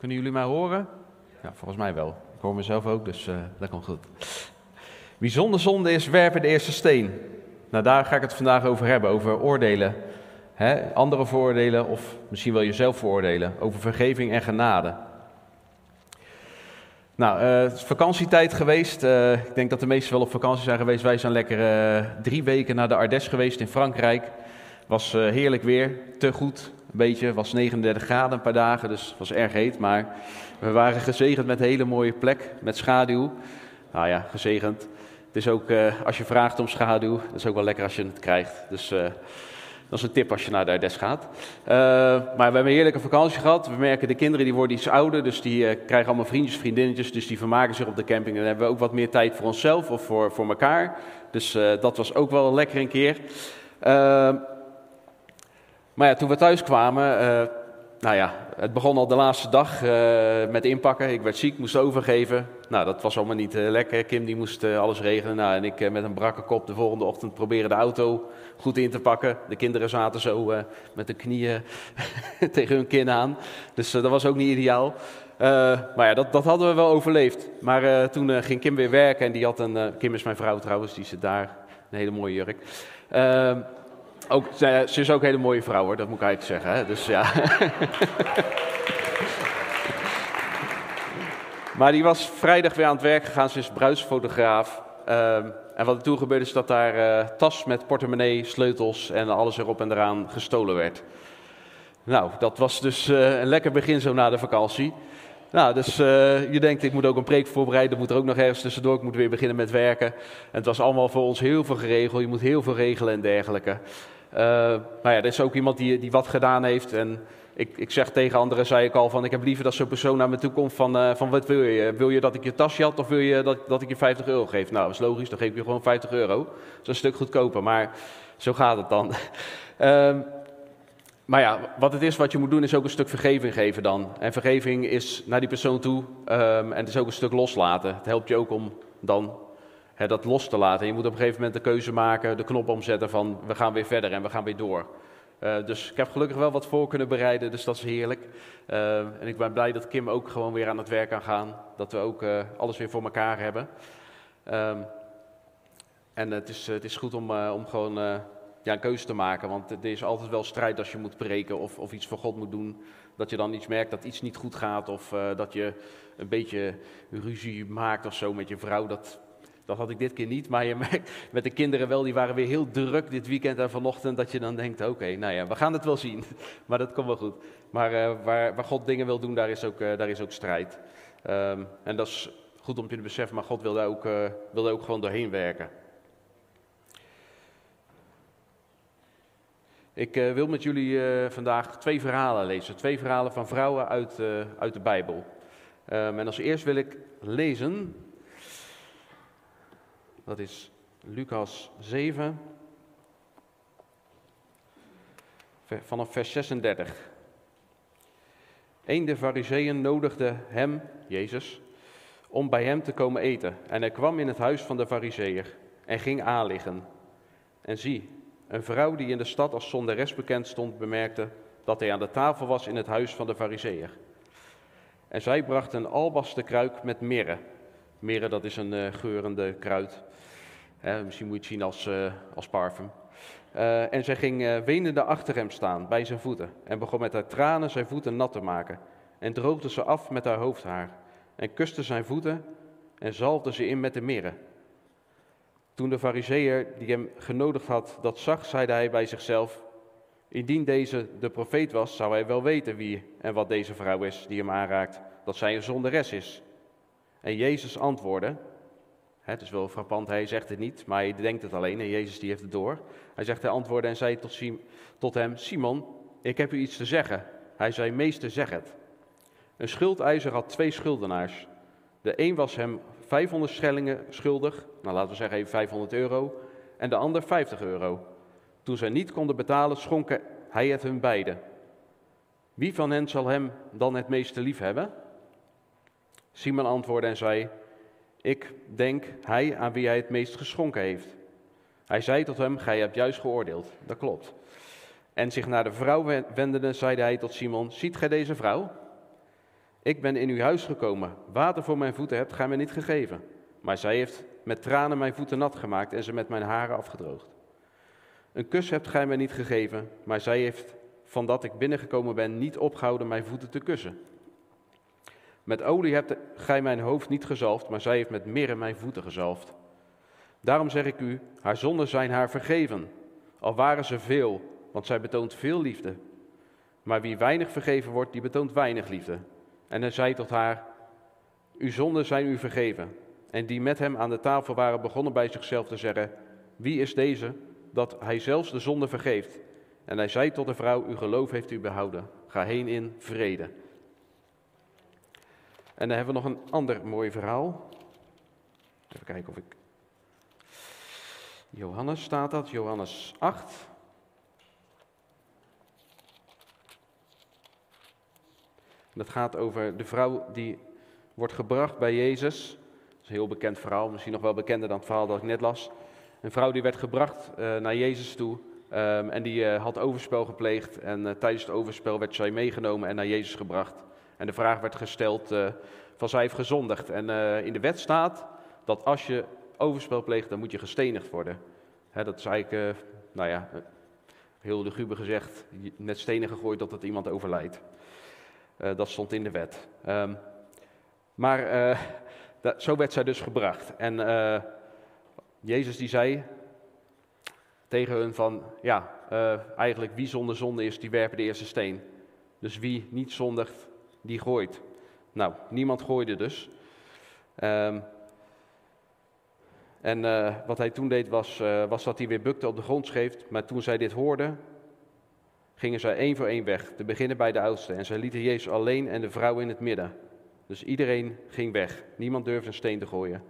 Kunnen jullie mij horen? Ja, volgens mij wel. Ik hoor mezelf ook, dus uh, dat komt goed. Wie zonder zonde is, werpen de eerste steen. Nou, daar ga ik het vandaag over hebben, over oordelen. Hè? Anderen vooroordelen of misschien wel jezelf vooroordelen. Over vergeving en genade. Nou, uh, het is vakantietijd geweest. Uh, ik denk dat de meesten wel op vakantie zijn geweest. Wij zijn lekker drie weken naar de Ardèche geweest in Frankrijk. Was heerlijk weer, te goed. Een beetje, was 39 graden een paar dagen, dus het was erg heet. Maar we waren gezegend met een hele mooie plek, met schaduw. Nou ja, gezegend. Het is ook, als je vraagt om schaduw, dat is ook wel lekker als je het krijgt. Dus dat is een tip als je naar de Ardes gaat. Maar we hebben een heerlijke vakantie gehad. We merken de kinderen die worden iets ouder, dus die krijgen allemaal vriendjes, vriendinnetjes. Dus die vermaken zich op de camping. En dan hebben we ook wat meer tijd voor onszelf of voor, voor elkaar. Dus dat was ook wel lekker een keer. Maar ja, toen we thuis kwamen, nou ja, het begon al de laatste dag met inpakken. Ik werd ziek, moest overgeven. Nou, dat was allemaal niet lekker. Kim die moest alles regelen. Nou, en ik met een brakke kop de volgende ochtend proberen de auto goed in te pakken. De kinderen zaten zo met de knieën tegen hun kin aan. Dus dat was ook niet ideaal. Maar ja, dat, dat, hadden we wel overleefd. Maar toen ging Kim weer werken en die had een... Kim is mijn vrouw trouwens, die zit daar. Een hele mooie jurk. Ook, ze, is ook een hele mooie vrouw hoor, dat moet ik eigenlijk zeggen. Hè? Dus ja... maar die was vrijdag weer aan het werk gegaan. Ze is bruidsfotograaf. Ehm, en wat er toen gebeurde is dat daar uh, tas met portemonnee, sleutels en alles erop en eraan gestolen werd. Nou, dat was dus uh, een lekker begin zo na de vakantie. Nou, dus uh, je denkt, ik moet ook een preek voorbereiden, moet er ook nog ergens tussendoor, ik moet weer beginnen met werken. En het was allemaal voor ons heel veel geregeld, je moet heel veel regelen en dergelijke. Maar ja, er is ook iemand die, die wat gedaan heeft en ik, ik zeg tegen anderen, zei ik al, van ik heb liever dat zo'n persoon naar me toe komt van, uh, van wat wil je? Wil je dat ik je tasje had of wil je dat, dat ik je 50 euro geef? Nou, dat is logisch, dan geef ik je gewoon 50 euro. Dat is een stuk goedkoper, maar zo gaat het dan. um, maar ja, wat het is wat je moet doen is ook een stuk vergeving geven dan. En vergeving is naar die persoon toe um, en het is ook een stuk loslaten. Het helpt je ook om dan hè, dat los te laten. je moet op een gegeven moment de keuze maken, de knop omzetten van we gaan weer verder en we gaan weer door. Uh, dus ik heb gelukkig wel wat voor kunnen bereiden, dus dat is heerlijk. Uh, en ik ben blij dat Kim ook gewoon weer aan het werk kan gaan. Dat we ook uh, alles weer voor elkaar hebben. Um, en het is, het is goed om, om gewoon ja, een keuze te maken. Want er is altijd wel strijd als je moet preken of, of iets voor God moet doen. Dat je dan iets merkt dat iets niet goed gaat. Of dat je een beetje ruzie maakt of zo met je vrouw. Dat, dat had ik dit keer niet, maar je merkt met de kinderen wel, die waren weer heel druk dit weekend en vanochtend, dat je dan denkt, oké, nou ja, we gaan het wel zien, maar dat komt wel goed. Maar uh, waar, waar, God dingen wil doen, daar is ook, uh, daar is ook strijd. Um, en dat is goed om je te beseffen, maar God wil daar ook, uh, wil ook gewoon doorheen werken. Ik wil met jullie vandaag twee verhalen lezen, twee verhalen van vrouwen uit, uit de Bijbel. Um, en als eerst wil ik lezen dat is Lucas 7, vanaf vers 36. Een der fariseeën nodigde hem, Jezus, om bij hem te komen eten. En hij kwam in het huis van de fariseer en ging aanliggen. En zie, een vrouw die in de stad als zonderes bekend stond, bemerkte dat hij aan de tafel was in het huis van de fariseer. En zij bracht een albaste kruik met mirre. Mirre, dat is een uh, geurende kruid misschien moet je het zien als, uh, als parfum. Uh, en zij ging uh, wenende achter hem staan, bij zijn voeten. En begon met haar tranen zijn voeten nat te maken. En droogde ze af met haar hoofdhaar. En kuste zijn voeten en zalfde ze in met de mirre. Toen de fariseer die hem genodigd had dat zag, zeide hij bij zichzelf... Indien deze de profeet was, zou hij wel weten wie en wat deze vrouw is die hem aanraakt. Dat zij een zonderes is. En Jezus antwoordde... Het is wel frappant, hij zegt het niet, maar hij denkt het alleen en Jezus die heeft het door. Hij zegt, hij antwoordde en zei tot, tot hem, Simon, ik heb u iets te zeggen. Hij zei, meester, zeg het. Een schuldeiser had twee schuldenaars. De een was hem 500 schellingen schuldig, nou laten we zeggen even 500 euro, en de ander 50 euro. Toen zij niet konden betalen, schonk hij het hun beiden. Wie van hen zal hem dan het meeste lief hebben? Simon antwoordde en zei, ik denk hij aan wie hij het meest geschonken heeft. Hij zei tot hem, gij hebt juist geoordeeld. Dat klopt. En zich naar de vrouw wendende, zeide hij tot Simon, ziet gij deze vrouw? Ik ben in uw huis gekomen, water voor mijn voeten hebt gij mij niet gegeven. Maar zij heeft met tranen mijn voeten nat gemaakt en ze met mijn haren afgedroogd. Een kus hebt gij mij niet gegeven, maar zij heeft, van dat ik binnengekomen ben, niet opgehouden mijn voeten te kussen. Met olie hebt gij mijn hoofd niet gezalfd, maar zij heeft met mirre mijn voeten gezalfd. Daarom zeg ik u, haar zonden zijn haar vergeven, al waren ze veel, want zij betoont veel liefde. Maar wie weinig vergeven wordt, die betoont weinig liefde. En hij zei tot haar, uw zonden zijn u vergeven. En die met hem aan de tafel waren begonnen bij zichzelf te zeggen, wie is deze, dat hij zelfs de zonde vergeeft? En hij zei tot de vrouw, uw geloof heeft u behouden. Ga heen in vrede. En dan hebben we nog een ander mooi verhaal. Even kijken of ik. Johannes staat dat, Johannes 8. Dat gaat over de vrouw die wordt gebracht bij Jezus. Dat is een heel bekend verhaal, misschien nog wel bekender dan het verhaal dat ik net las. Een vrouw die werd gebracht uh, naar Jezus toe um, en die uh, had overspel gepleegd. En uh, tijdens het overspel werd zij meegenomen en naar Jezus gebracht. En de vraag werd gesteld van zij heeft gezondigd. En in de wet staat dat als je overspel pleegt, dan moet je gestenigd worden. Hè, dat is eigenlijk, nou ja, heel de gezegd, net stenen gegooid totdat iemand overlijdt. Dat stond in de wet. Um, maar dat, zo werd zij dus gebracht. En Jezus die zei tegen hun van, ja, eigenlijk wie zonder zonde is, die werpen de eerste steen. Dus wie niet zondigt, die gooit. Nou, niemand gooide dus. Um, en wat hij toen deed was, was dat hij weer bukte op de grond schreef. Maar toen zij dit hoorden, gingen zij één voor één weg, te beginnen bij de oudste. En zij lieten Jezus alleen en de vrouw in het midden. Dus iedereen ging weg. Niemand durfde een steen te gooien.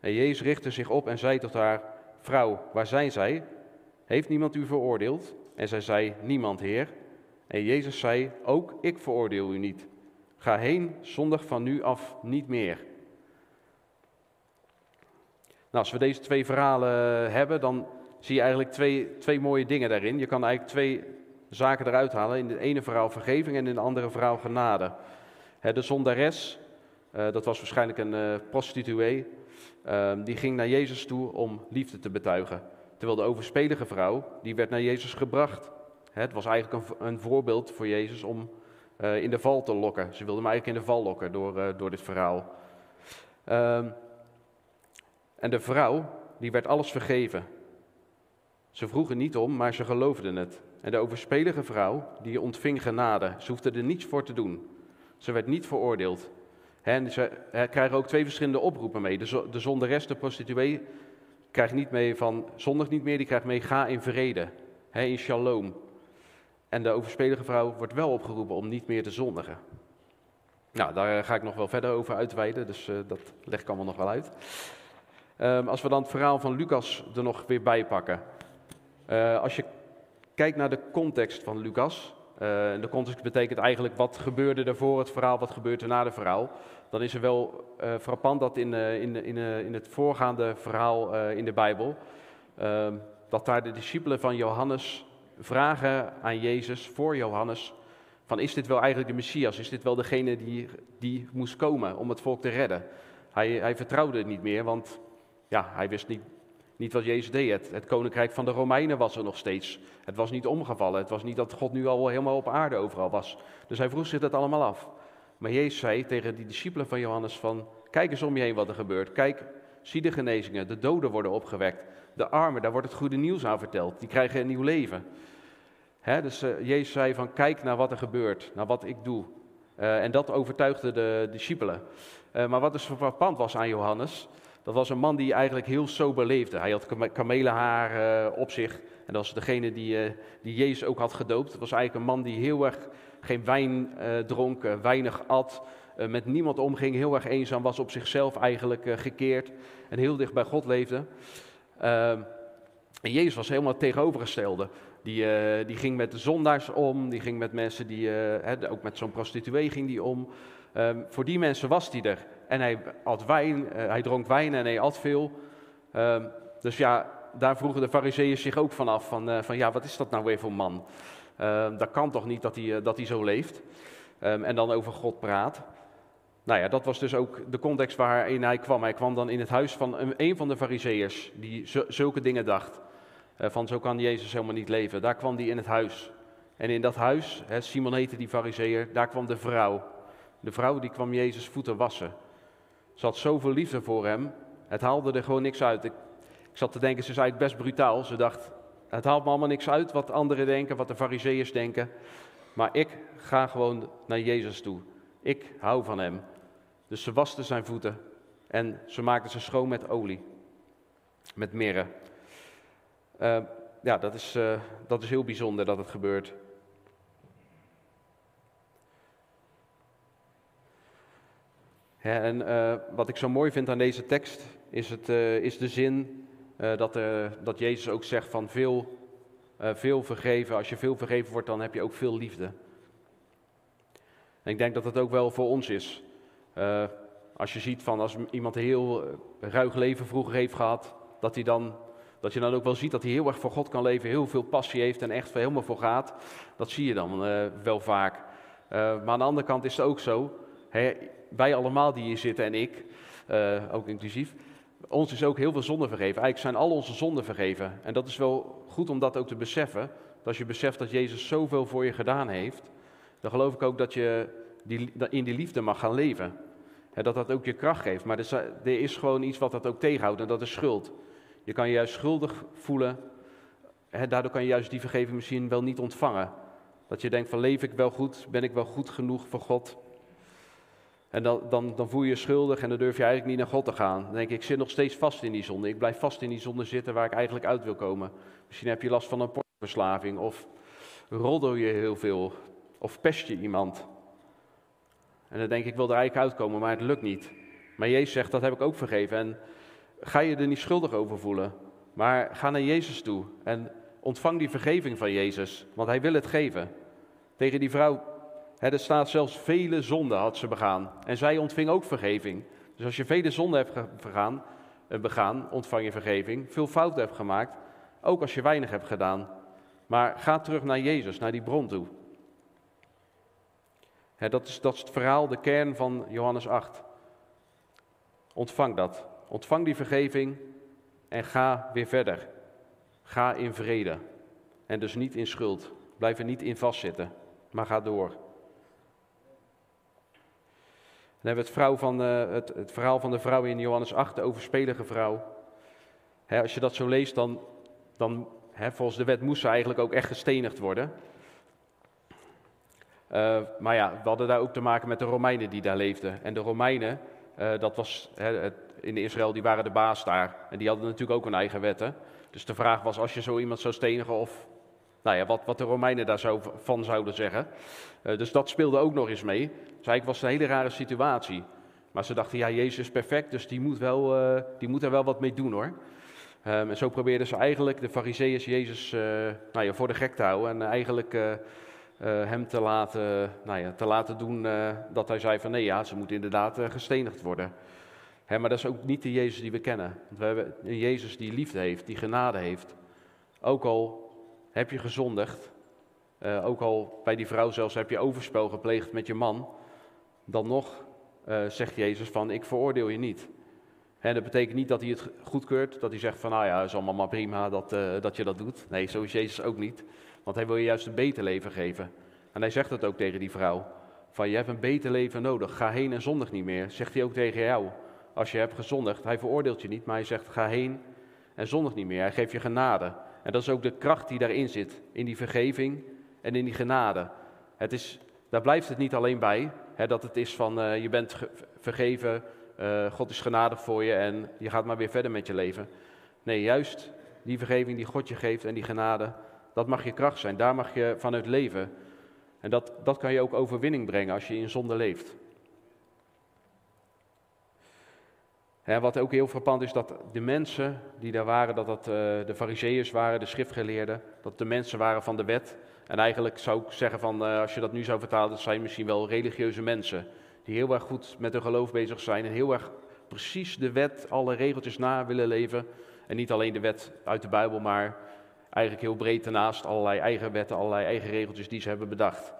En Jezus richtte zich op en zei tot haar: Vrouw, waar zijn zij? Heeft niemand u veroordeeld? En zij zei: Niemand, Heer. En Jezus zei: Ook ik veroordeel u niet. Ga heen, zondig van nu af niet meer. Nou, als we deze twee verhalen hebben, dan zie je eigenlijk twee, twee mooie dingen daarin. Je kan eigenlijk twee zaken eruit halen. In het ene verhaal vergeving en in het andere verhaal genade. de zondares, uh, dat was waarschijnlijk een uh, prostituee, uh, die ging naar Jezus toe om liefde te betuigen. Terwijl de overspelige vrouw, die werd naar Jezus gebracht. het was eigenlijk een, voorbeeld voor Jezus om eh, in de val te lokken. Ze wilde hem eigenlijk in de val lokken door, door dit verhaal. Ehm, en de vrouw, die werd alles vergeven. Ze vroegen niet om, maar ze geloofden het. En de overspelige vrouw, die ontving genade. Ze hoefde er niets voor te doen. Ze werd niet veroordeeld. En ze krijgen ook twee verschillende oproepen mee. De, de zonderes, de prostituee, krijgt niet mee van zondig niet meer, die krijgt mee ga in vrede, in shalom. En de overspelige vrouw wordt wel opgeroepen om niet meer te zondigen. Nou, daar ga ik nog wel verder over uitweiden, dus uh, dat leg ik allemaal nog wel uit. Um, als we dan het verhaal van Lucas er nog weer bij pakken. Uh, als je kijk naar de context van Lucas. Uh, de context betekent eigenlijk wat gebeurde er voor het verhaal, wat gebeurt er na het verhaal. Dan is er wel frappant dat in, in, in, in, het voorgaande verhaal in de Bijbel, ehm, dat daar de discipelen van Johannes vragen aan Jezus voor Johannes, van is dit wel eigenlijk de Messias? Is dit wel degene die, die moest komen om het volk te redden? Hij, hij vertrouwde het niet meer, want ja, hij wist niet niet wat Jezus deed. Het, koninkrijk van de Romeinen was er nog steeds. Het was niet omgevallen. Het was niet dat God nu al helemaal op aarde overal was. Dus hij vroeg zich dat allemaal af. Maar Jezus zei tegen die discipelen van Johannes van... Kijk eens om je heen wat er gebeurt. Kijk, zie de genezingen. De doden worden opgewekt. De armen, daar wordt het goede nieuws aan verteld. Die krijgen een nieuw leven. Dus uh, Jezus zei van kijk naar wat er gebeurt. Naar wat ik doe. Uh, en dat overtuigde de discipelen. Uh, maar wat dus verpand was aan Johannes... Dat was een man die eigenlijk heel sober leefde. Hij had kamelenhaar uh, op zich. En dat was degene die, die Jezus ook had gedoopt. Het was eigenlijk een man die heel erg geen wijn dronk, weinig at, met niemand omging, heel erg eenzaam was, op zichzelf eigenlijk gekeerd en heel dicht bij God leefde. Ehm, en Jezus was helemaal het tegenovergestelde. Die, die ging met de zondaars om, die ging met mensen die, ook met zo'n prostituee ging die om. Um, voor die mensen was hij er. En hij at wijn, uh, hij dronk wijn en hij at veel. Um, dus ja, daar vroegen de fariseeën zich ook. Van, uh, van ja, wat is dat nou weer voor man? Uh, dat kan toch niet dat hij, dat hij zo leeft? En dan over God praat. Nou ja, dat was dus ook de context waarin hij kwam. Hij kwam dan in het huis van een, een van de fariseërs die zulke dingen dacht. Uh, van zo kan Jezus helemaal niet leven. Daar kwam hij in het huis. En in dat huis, Simon heette die fariseer, daar kwam de vrouw. De vrouw die kwam Jezus voeten wassen. Ze had zoveel liefde voor hem, het haalde er gewoon niks uit. Ik, zat te denken, ze is eigenlijk best brutaal. Ze dacht, het haalt me allemaal niks uit wat anderen denken, wat de fariseeërs denken. Maar ik ga gewoon naar Jezus toe. Ik hou van hem. Dus ze waste zijn voeten en ze maakte ze schoon met olie, met mirre. Uh, ja, dat is, uh, dat is heel bijzonder dat het gebeurt. en uh, wat ik zo mooi vind aan deze tekst is, het, is de zin dat, dat Jezus ook zegt van veel, veel vergeven. Als je veel vergeven wordt, dan heb je ook veel liefde. En ik denk dat het ook wel voor ons is. Als je ziet van als iemand een heel eh, ruig leven vroeger heeft gehad, dat, hij dan, dat je dan ook wel ziet dat hij heel erg voor God kan leven, heel veel passie heeft en echt helemaal voor gaat. Dat zie je dan uh, wel vaak. Uh, maar aan de andere kant is het ook zo, hè, wij allemaal die hier zitten en ik, ook inclusief, ons is ook heel veel zonde vergeven. Eigenlijk zijn al onze zonden vergeven. En dat is wel goed om dat ook te beseffen. Dat als je beseft dat Jezus zoveel voor je gedaan heeft, dan geloof ik ook dat je die, in die liefde mag gaan leven. dat dat ook je kracht geeft. Maar er is gewoon iets wat dat ook tegenhoudt en dat is schuld. Je kan je juist schuldig voelen. daardoor kan je juist die vergeving misschien wel niet ontvangen. Dat je denkt van leef ik wel goed? Ben ik wel goed genoeg voor God? En dan, dan, dan voel je je schuldig en dan durf je eigenlijk niet naar God te gaan. Dan denk ik, ik zit nog steeds vast in die zonde. Ik blijf vast in die zonde zitten waar ik eigenlijk uit wil komen. Misschien heb je last van een portverslaving of roddel je heel veel of pest je iemand. En dan denk ik, ik wil er eigenlijk uitkomen, maar het lukt niet. Maar Jezus zegt, dat heb ik ook vergeven. En ga je er niet schuldig over voelen. Maar ga naar Jezus toe en ontvang die vergeving van Jezus, want hij wil het geven. Tegen die vrouw, hè, er staat zelfs vele zonden had ze begaan. En zij ontving ook vergeving. Dus als je vele zonden hebt begaan, eh, begaan ontvang je vergeving. Veel fouten hebt gemaakt, ook als je weinig hebt gedaan. Maar ga terug naar Jezus, naar die bron toe dat, is, dat is het verhaal, de kern van Johannes 8. Ontvang dat. Ontvang die vergeving en ga weer verder. Ga in vrede. En dus niet in schuld. Blijf er niet in vastzitten, maar ga door. Dan hebben we het, vrouw van, uh, het, het, verhaal van de vrouw in Johannes 8, de overspelige vrouw. als je dat zo leest, dan, dan volgens de wet moest ze eigenlijk ook echt gestenigd worden. Uh, maar ja, we hadden daar ook te maken met de Romeinen die daar leefden. En de Romeinen, uh, dat was in Israël, die waren de baas daar. En die hadden natuurlijk ook hun eigen wetten. Dus de vraag was, als je zo iemand zou stenigen of nou ja, wat, wat de Romeinen daar zo van zouden zeggen. Uh, dus dat speelde ook nog eens mee. Dus eigenlijk was het een hele rare situatie. Maar ze dachten, ja, Jezus is perfect, dus die moet, wel, die moet er wel wat mee doen hoor. Um, en zo probeerden ze eigenlijk, de fariseeën, Jezus nou ja, voor de gek te houden. En eigenlijk hem te laten, nou ja, te laten doen uh, dat hij zei van nee ja, ze moet inderdaad uh, gestenigd worden. Hè, maar dat is ook niet de Jezus die we kennen. Want we hebben een Jezus die liefde heeft, die genade heeft. Ook al heb je gezondigd, ook al bij die vrouw zelfs heb je overspel gepleegd met je man, dan nog zegt Jezus van ik veroordeel je niet. En dat betekent niet dat hij het goedkeurt, dat hij zegt van nou ja, is allemaal maar prima dat, dat je dat doet. Nee, zo is Jezus ook niet. Want hij wil je juist een beter leven geven. En hij zegt het ook tegen die vrouw. Van je hebt een beter leven nodig. Ga heen en zondig niet meer. Zegt hij ook tegen jou. Als je hebt gezondigd. Hij veroordeelt je niet. Maar hij zegt ga heen en zondig niet meer. Hij geeft je genade. En dat is ook de kracht die daarin zit. In die vergeving en in die genade. Het is, daar blijft het niet alleen bij. Hè, dat het is van uh, je bent vergeven. Uh, God is genadig voor je. En je gaat maar weer verder met je leven. Nee, juist die vergeving die God je geeft en die genade dat mag je kracht zijn, daar mag je vanuit leven. En dat, dat kan je ook overwinning brengen als je in zonde leeft. wat ook heel frappant is, dat de mensen die daar waren, dat dat uh, de fariseeërs waren, de schriftgeleerden, dat de mensen waren van de wet. En eigenlijk zou ik zeggen van, uh, als je dat nu zou vertalen, dat zijn misschien wel religieuze mensen. Die heel erg goed met hun geloof bezig zijn en heel erg precies de wet, alle regeltjes na willen leven. En niet alleen de wet uit de Bijbel, maar eigenlijk heel breed daarnaast allerlei eigen wetten, allerlei eigen regeltjes die ze hebben bedacht.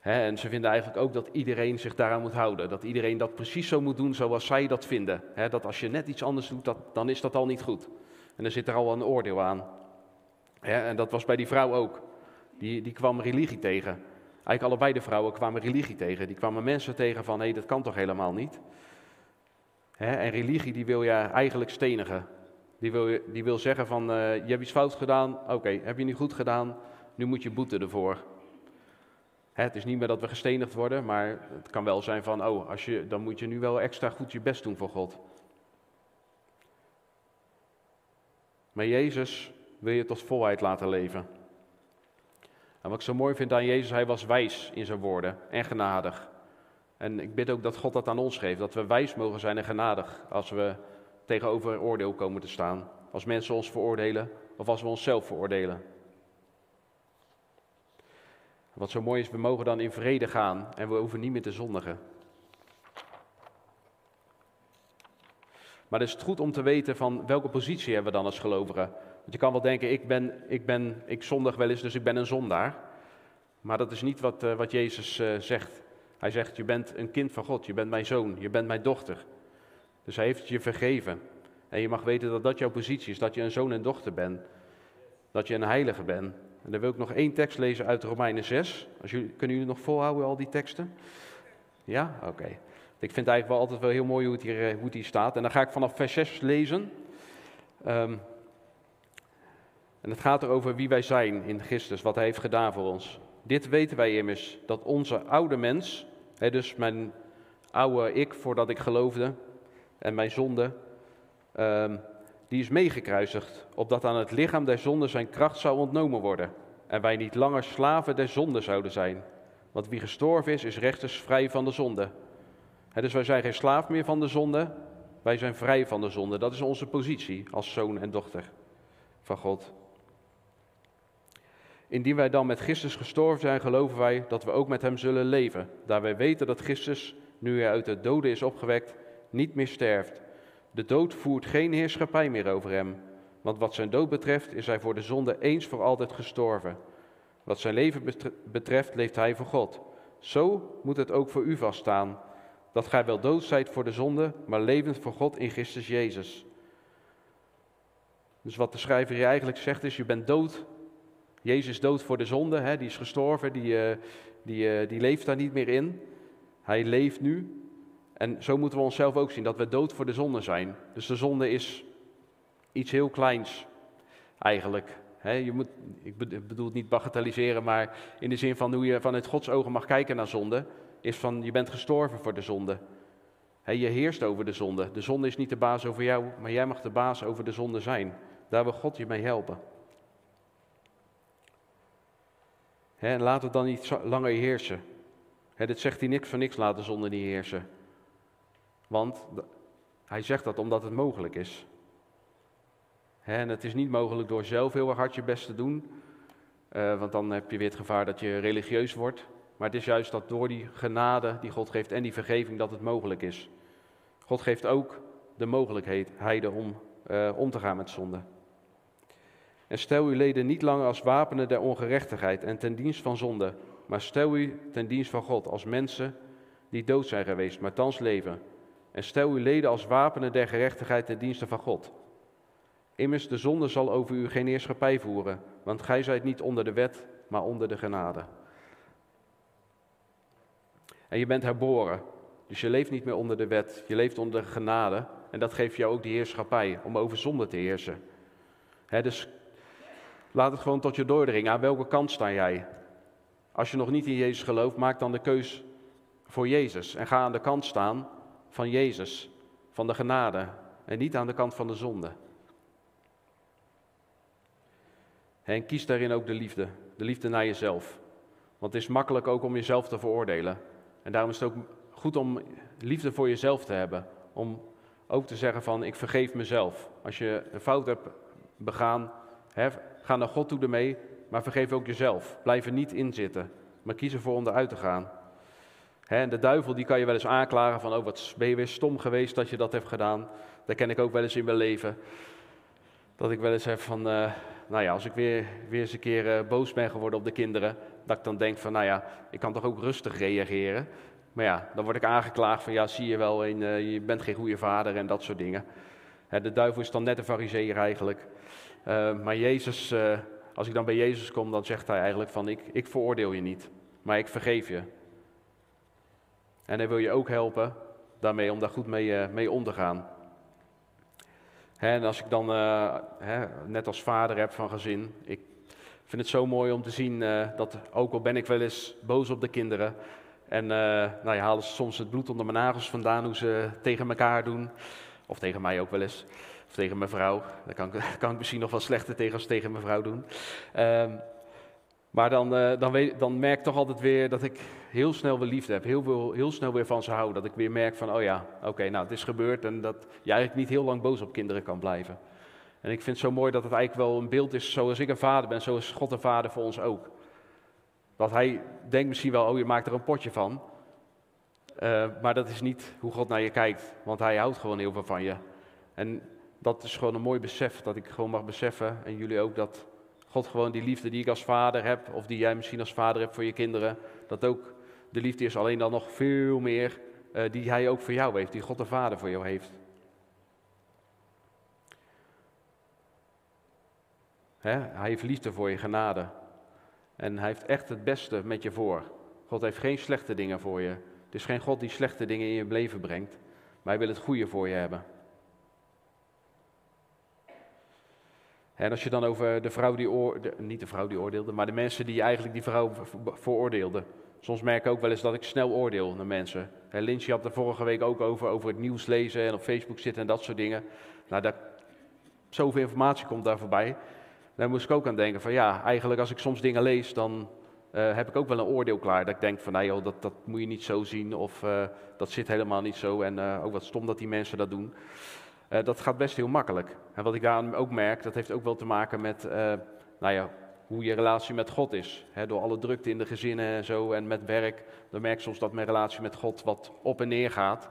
en ze vinden eigenlijk ook dat iedereen zich daaraan moet houden. Dat iedereen dat precies zo moet doen zoals zij dat vinden. dat als je net iets anders doet, dat, dan is dat al niet goed. En dan zit er al een oordeel aan. en dat was bij die vrouw ook. Die, die kwam religie tegen. Eigenlijk allebei de vrouwen kwamen religie tegen. Die kwamen mensen tegen van, hé, hey, dat kan toch helemaal niet. en religie die wil je eigenlijk stenigen. Die wil, die wil zeggen van, uh, je hebt iets fout gedaan, oké, heb je niet goed gedaan, nu moet je boeten ervoor. het is niet meer dat we gestenigd worden, maar het kan wel zijn van, oh, als je, dan moet je nu wel extra goed je best doen voor God. Maar Jezus wil je tot volheid laten leven. En wat ik zo mooi vind aan Jezus, hij was wijs in zijn woorden en genadig. En ik bid ook dat God dat aan ons geeft, dat we wijs mogen zijn en genadig als we tegenover oordeel komen te staan. Als mensen ons veroordelen of als we onszelf veroordelen. Wat zo mooi is, we mogen dan in vrede gaan en we hoeven niet meer te zondigen. Maar het is goed om te weten van welke positie hebben we dan als gelovigen. Want je kan wel denken, ik, ben, ik, ben, ik zondig wel eens, dus ik ben een zondaar. Maar dat is niet wat, uh, wat Jezus uh, zegt. Hij zegt, je bent een kind van God, je bent mijn zoon, je bent mijn dochter. Dus hij heeft je vergeven. En je mag weten dat dat jouw positie is, dat je een zoon en dochter bent. Dat je een heilige bent. En dan wil ik nog één tekst lezen uit Romeinen 6. Als jullie, kunnen jullie nog volhouden, al die teksten? Ja? Oké. Ik vind het eigenlijk wel altijd wel heel mooi hoe het hier, eh, hoe het hier staat. En dan ga ik vanaf vers 6 lezen. Um, en het gaat erover wie wij zijn in Christus, wat Hij heeft gedaan voor ons. Dit weten wij immers, dat onze oude mens, hè, dus mijn oude ik voordat ik geloofde, en mijn zonde, um, die is meegekruisigd, opdat aan het lichaam der zonde zijn kracht zou ontnomen worden. En wij niet langer slaven der zonde zouden zijn. Want wie gestorven is, is rechters vrij van de zonde. dus wij zijn geen slaaf meer van de zonde, wij zijn vrij van de zonde. Dat is onze positie als zoon en dochter van God. Indien wij dan met Christus gestorven zijn, geloven wij dat we ook met Hem zullen leven. Daar wij weten dat Christus, nu hij uit de doden is opgewekt, niet meer sterft. De dood voert geen heerschappij meer over Hem. Want wat zijn dood betreft, is Hij voor de zonde eens voor altijd gestorven. Wat zijn leven betreft, leeft Hij voor God. Zo moet het ook voor u vaststaan. Dat gij wel dood zijt voor de zonde, maar levend voor God in Christus Jezus. Dus wat de schrijver hier eigenlijk zegt is, je bent dood Jezus dood voor de zonde, hè, die is gestorven, die, uh, die, uh, die leeft daar niet meer in. Hij leeft nu. En zo moeten we onszelf ook zien, dat we dood voor de zonde zijn. Dus de zonde is iets heel kleins, eigenlijk. je moet, ik bedoel het niet bagatelliseren, maar in de zin van hoe je vanuit Gods ogen mag kijken naar zonde, is van je bent gestorven voor de zonde. je heerst over de zonde. De zonde is niet de baas over jou, maar jij mag de baas over de zonde zijn. Daar wil God je mee helpen. en laat het dan niet langer heersen. He, dit zegt hij niks van niks laten zonder niet heersen. Want hij zegt dat omdat het mogelijk is. en het is niet mogelijk door zelf heel erg hard je best te doen. Uh, want dan heb je weer het gevaar dat je religieus wordt. Maar het is juist dat door die genade die God geeft en die vergeving dat het mogelijk is. God geeft ook de mogelijkheden om uh, om te gaan met zonde. En stel uw leden niet langer als wapenen der ongerechtigheid en ten dienst van zonde, maar stel u ten dienst van God als mensen die dood zijn geweest, maar thans leven. En stel uw leden als wapenen der gerechtigheid ten dienste van God. Immers, de zonde zal over u geen heerschappij voeren, want gij zijt niet onder de wet, maar onder de genade. En je bent herboren, dus je leeft niet meer onder de wet, je leeft onder de genade. En dat geeft jou ook die heerschappij om over zonde te heersen. dus Laat het gewoon tot je doordringen. Aan welke kant sta jij? Als je nog niet in Jezus gelooft, maak dan de keus voor Jezus. En ga aan de kant staan van Jezus, van de genade. En niet aan de kant van de zonde. En kies daarin ook de liefde. De liefde naar jezelf. Want het is makkelijk ook om jezelf te veroordelen. En daarom is het ook goed om liefde voor jezelf te hebben. Om ook te zeggen van ik vergeef mezelf. Als je een fout hebt begaan, Ga naar God toe ermee, maar vergeef ook jezelf. Blijf er niet in zitten, maar kies ervoor om eruit te gaan. En de duivel die kan je wel eens aanklagen van, oh wat ben je weer stom geweest dat je dat hebt gedaan. Dat ken ik ook wel eens in mijn leven. Dat ik wel eens heb van, uh, nou ja, als ik weer, weer eens een keer eh, boos ben geworden op de kinderen, dat ik dan denk van, nou ja, ik kan toch ook rustig reageren. Maar ja, dan word ik aangeklaagd van, ja, zie je wel, een, je bent geen goede vader en dat soort dingen. de duivel is dan net een fariseer eigenlijk. maar Jezus, als ik dan bij Jezus kom, dan zegt hij eigenlijk van, ik, ik veroordeel je niet, maar ik vergeef je. En hij wil je ook helpen daarmee om daar goed mee, mee om te gaan en als ik dan, uh, net als vader heb van gezin, ik vind het zo mooi om te zien uh, dat, ook al ben ik wel eens boos op de kinderen, en nou, je halen ze soms het bloed onder mijn nagels vandaan hoe ze tegen elkaar doen, of tegen mij ook wel eens, of tegen mijn vrouw. Dan kan, kan ik misschien nog wel slechter tegen als tegen mijn vrouw doen. Ehm, maar dan, dan, weet, dan merk ik toch altijd weer dat ik heel snel weer liefde heb. Heel, veel, heel snel weer van ze hou. Dat ik weer merk van, oh ja, oké, nou het is gebeurd. En dat je eigenlijk niet heel lang boos op kinderen kan blijven. En ik vind het zo mooi dat het eigenlijk wel een beeld is zoals ik een vader ben. Zo is God een vader voor ons ook. Dat hij denkt misschien wel, oh je maakt er een potje van. Uh, maar dat is niet hoe God naar je kijkt. Want hij houdt gewoon heel veel van je. En dat is gewoon een mooi besef. Dat ik gewoon mag beseffen, en jullie ook, dat God gewoon die liefde die ik als vader heb, of die jij misschien als vader hebt voor je kinderen, dat ook de liefde is, alleen dan nog veel meer uh, die Hij ook voor jou heeft, die God de Vader voor jou heeft. Hij heeft liefde voor je genade. En hij heeft echt het beste met je voor. God heeft geen slechte dingen voor je. Het is geen God die slechte dingen in je leven brengt, maar hij wil het goede voor je hebben. En als je dan over de vrouw die oordeelde, niet de vrouw die oordeelde, maar de mensen die eigenlijk die vrouw veroordeelden. Soms merk ik ook wel eens dat ik snel oordeel naar mensen. Lynch had er vorige week ook over, over het nieuws lezen en op Facebook zitten en dat soort dingen. Nou, daar, zoveel informatie komt daar voorbij. Daar moest ik ook aan denken van ja, eigenlijk als ik soms dingen lees, dan uh, heb ik ook wel een oordeel klaar. Dat ik denk van nee joh, dat, dat moet je niet zo zien of uh, dat zit helemaal niet zo. En uh, ook wat stom dat die mensen dat doen. Dat gaat best heel makkelijk. En wat ik daar ook merk, dat heeft ook wel te maken met nou ja, hoe je relatie met God is. door alle drukte in de gezinnen en zo en met werk, dan merk ik soms dat mijn relatie met God wat op en neer gaat.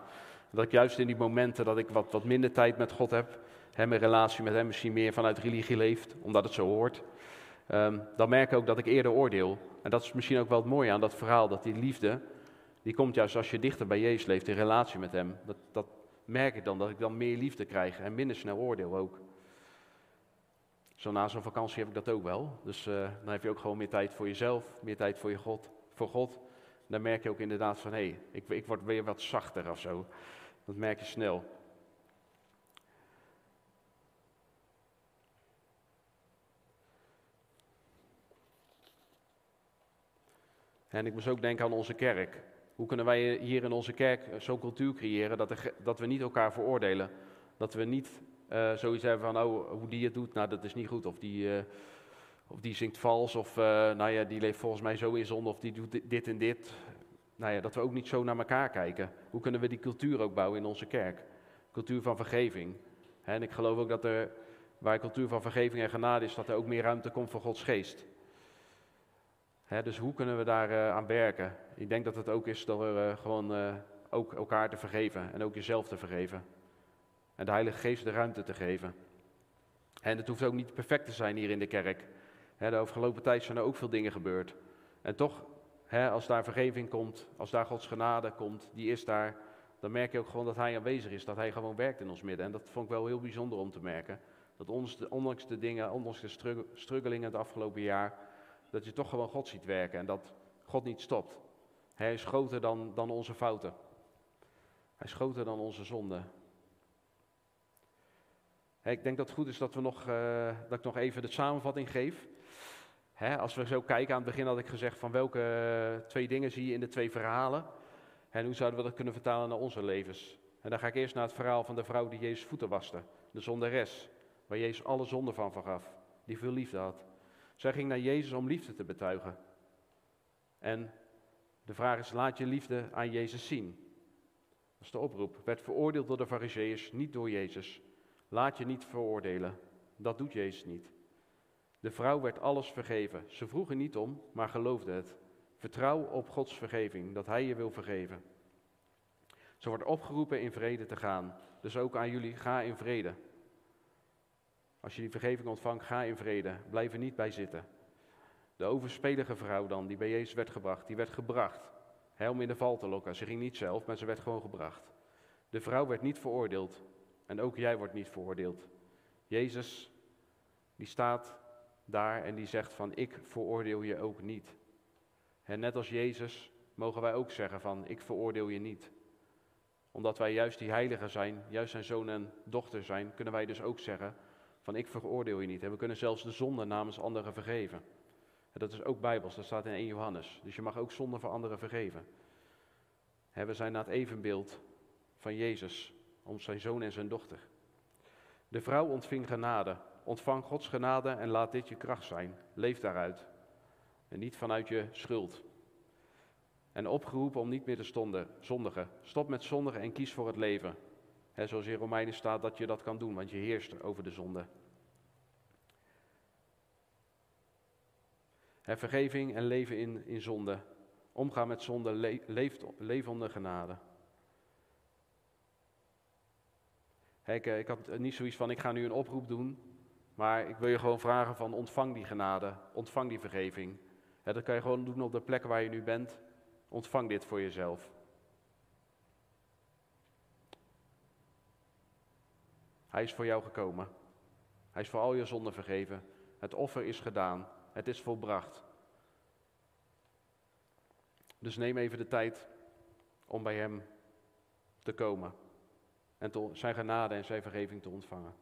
Dat ik juist in die momenten dat ik wat, wat minder tijd met God heb, hè, mijn relatie met hem misschien meer vanuit religie leeft, omdat het zo hoort. Um, dan merk ik ook dat ik eerder oordeel. En dat is misschien ook wel het mooie aan dat verhaal, dat die liefde, die komt juist als je dichter bij Jezus leeft, in relatie met hem. Dat, dat, merk ik dan dat ik dan meer liefde krijg en minder snel oordeel ook. Zo na zo'n vakantie heb ik dat ook wel. Dus uh, dan heb je ook gewoon meer tijd voor jezelf, meer tijd voor, je God, voor God. dan merk je ook inderdaad van, hé, hey, ik, ik word weer wat zachter of zo. Dat merk je snel. En ik moest ook denken aan onze kerk. Hoe kunnen wij hier in onze kerk zo'n cultuur creëren dat, dat, we niet elkaar veroordelen? Dat we niet uh, zoiets hebben van, oh, hoe die het doet, nou dat is niet goed. Of die, uh, of die zingt vals, of uh, nou ja, die leeft volgens mij zo in zonde, of die doet dit en dit. Nou ja, dat we ook niet zo naar elkaar kijken. Hoe kunnen we die cultuur ook bouwen in onze kerk? Cultuur van vergeving. En ik geloof ook dat er, waar cultuur van vergeving en genade is, dat er ook meer ruimte komt voor Gods geest dus hoe kunnen we daar aan werken? Ik denk dat het ook is door uh, gewoon ook elkaar te vergeven en ook jezelf te vergeven. En de Heilige Geest de ruimte te geven. En het hoeft ook niet perfect te zijn hier in de kerk. De afgelopen tijd zijn er ook veel dingen gebeurd. En toch, als daar vergeving komt, als daar Gods genade komt, die is daar, dan merk je ook gewoon dat Hij aanwezig is, dat Hij gewoon werkt in ons midden. En dat vond ik wel heel bijzonder om te merken. Dat ondanks de dingen, ondanks de struggelingen het afgelopen jaar, dat je toch gewoon God ziet werken en dat God niet stopt. Hij is groter dan, dan onze fouten. Hij is groter dan onze zonden. Ik denk dat het goed is dat, we nog, uh, dat ik nog even de samenvatting geef. als we zo kijken, aan het begin had ik gezegd van welke eh, twee dingen zie je in de twee verhalen. En hoe zouden we dat kunnen vertalen naar onze levens? En dan ga ik eerst naar het verhaal van de vrouw die Jezus voeten waste. De zonderes, waar Jezus alle zonden van vergaf. Die veel liefde had. Zij ging naar Jezus om liefde te betuigen. En de vraag is, laat je liefde aan Jezus zien. Dat is de oproep. Werd veroordeeld door de fariseeërs, niet door Jezus. Laat je niet veroordelen. Dat doet Jezus niet. De vrouw werd alles vergeven. Ze vroeg er niet om, maar geloofde het. Vertrouw op Gods vergeving, dat Hij je wil vergeven. Ze wordt opgeroepen in vrede te gaan. Dus ook aan jullie, ga in vrede. Als je die vergeving ontvangt, ga in vrede. Blijf er niet bij zitten. De overspelige vrouw dan, die bij Jezus werd gebracht, die werd gebracht hè, om in de val te lokken. Ze ging niet zelf, maar ze werd gewoon gebracht. De vrouw werd niet veroordeeld en ook jij wordt niet veroordeeld. Jezus, die staat daar en die zegt van ik veroordeel je ook niet. En net als Jezus mogen wij ook zeggen van ik veroordeel je niet. Omdat wij juist die heiligen zijn, juist zijn zoon en dochter zijn, kunnen wij dus ook zeggen van ik veroordeel je niet. En we kunnen zelfs de zonde namens anderen vergeven. En dat is ook bijbels, dat staat in 1 Johannes. Dus je mag ook zonde voor anderen vergeven. we zijn naar het evenbeeld van Jezus, ons zijn zoon en zijn dochter. De vrouw ontving genade. Ontvang Gods genade en laat dit je kracht zijn. Leef daaruit. En niet vanuit je schuld. En opgeroepen om niet meer te zondigen. Stop met zondigen en kies voor het leven. He, zoals in Romeinen staat dat je dat kan doen, want je heerst over de zonde. Vergeving en leven in, in zonde. Omgaan met zonde, le, leeft, leef onder genade. Ik, ik had niet zoiets van, ik ga nu een oproep doen, maar ik wil je gewoon vragen van, ontvang die genade, ontvang die vergeving. dat kan je gewoon doen op de plek waar je nu bent. Ontvang dit voor jezelf. Hij is voor jou gekomen. Hij is voor al je zonden vergeven. Het offer is gedaan. Het is volbracht. Dus neem even de tijd om bij Hem te komen en zijn genade en zijn vergeving te ontvangen.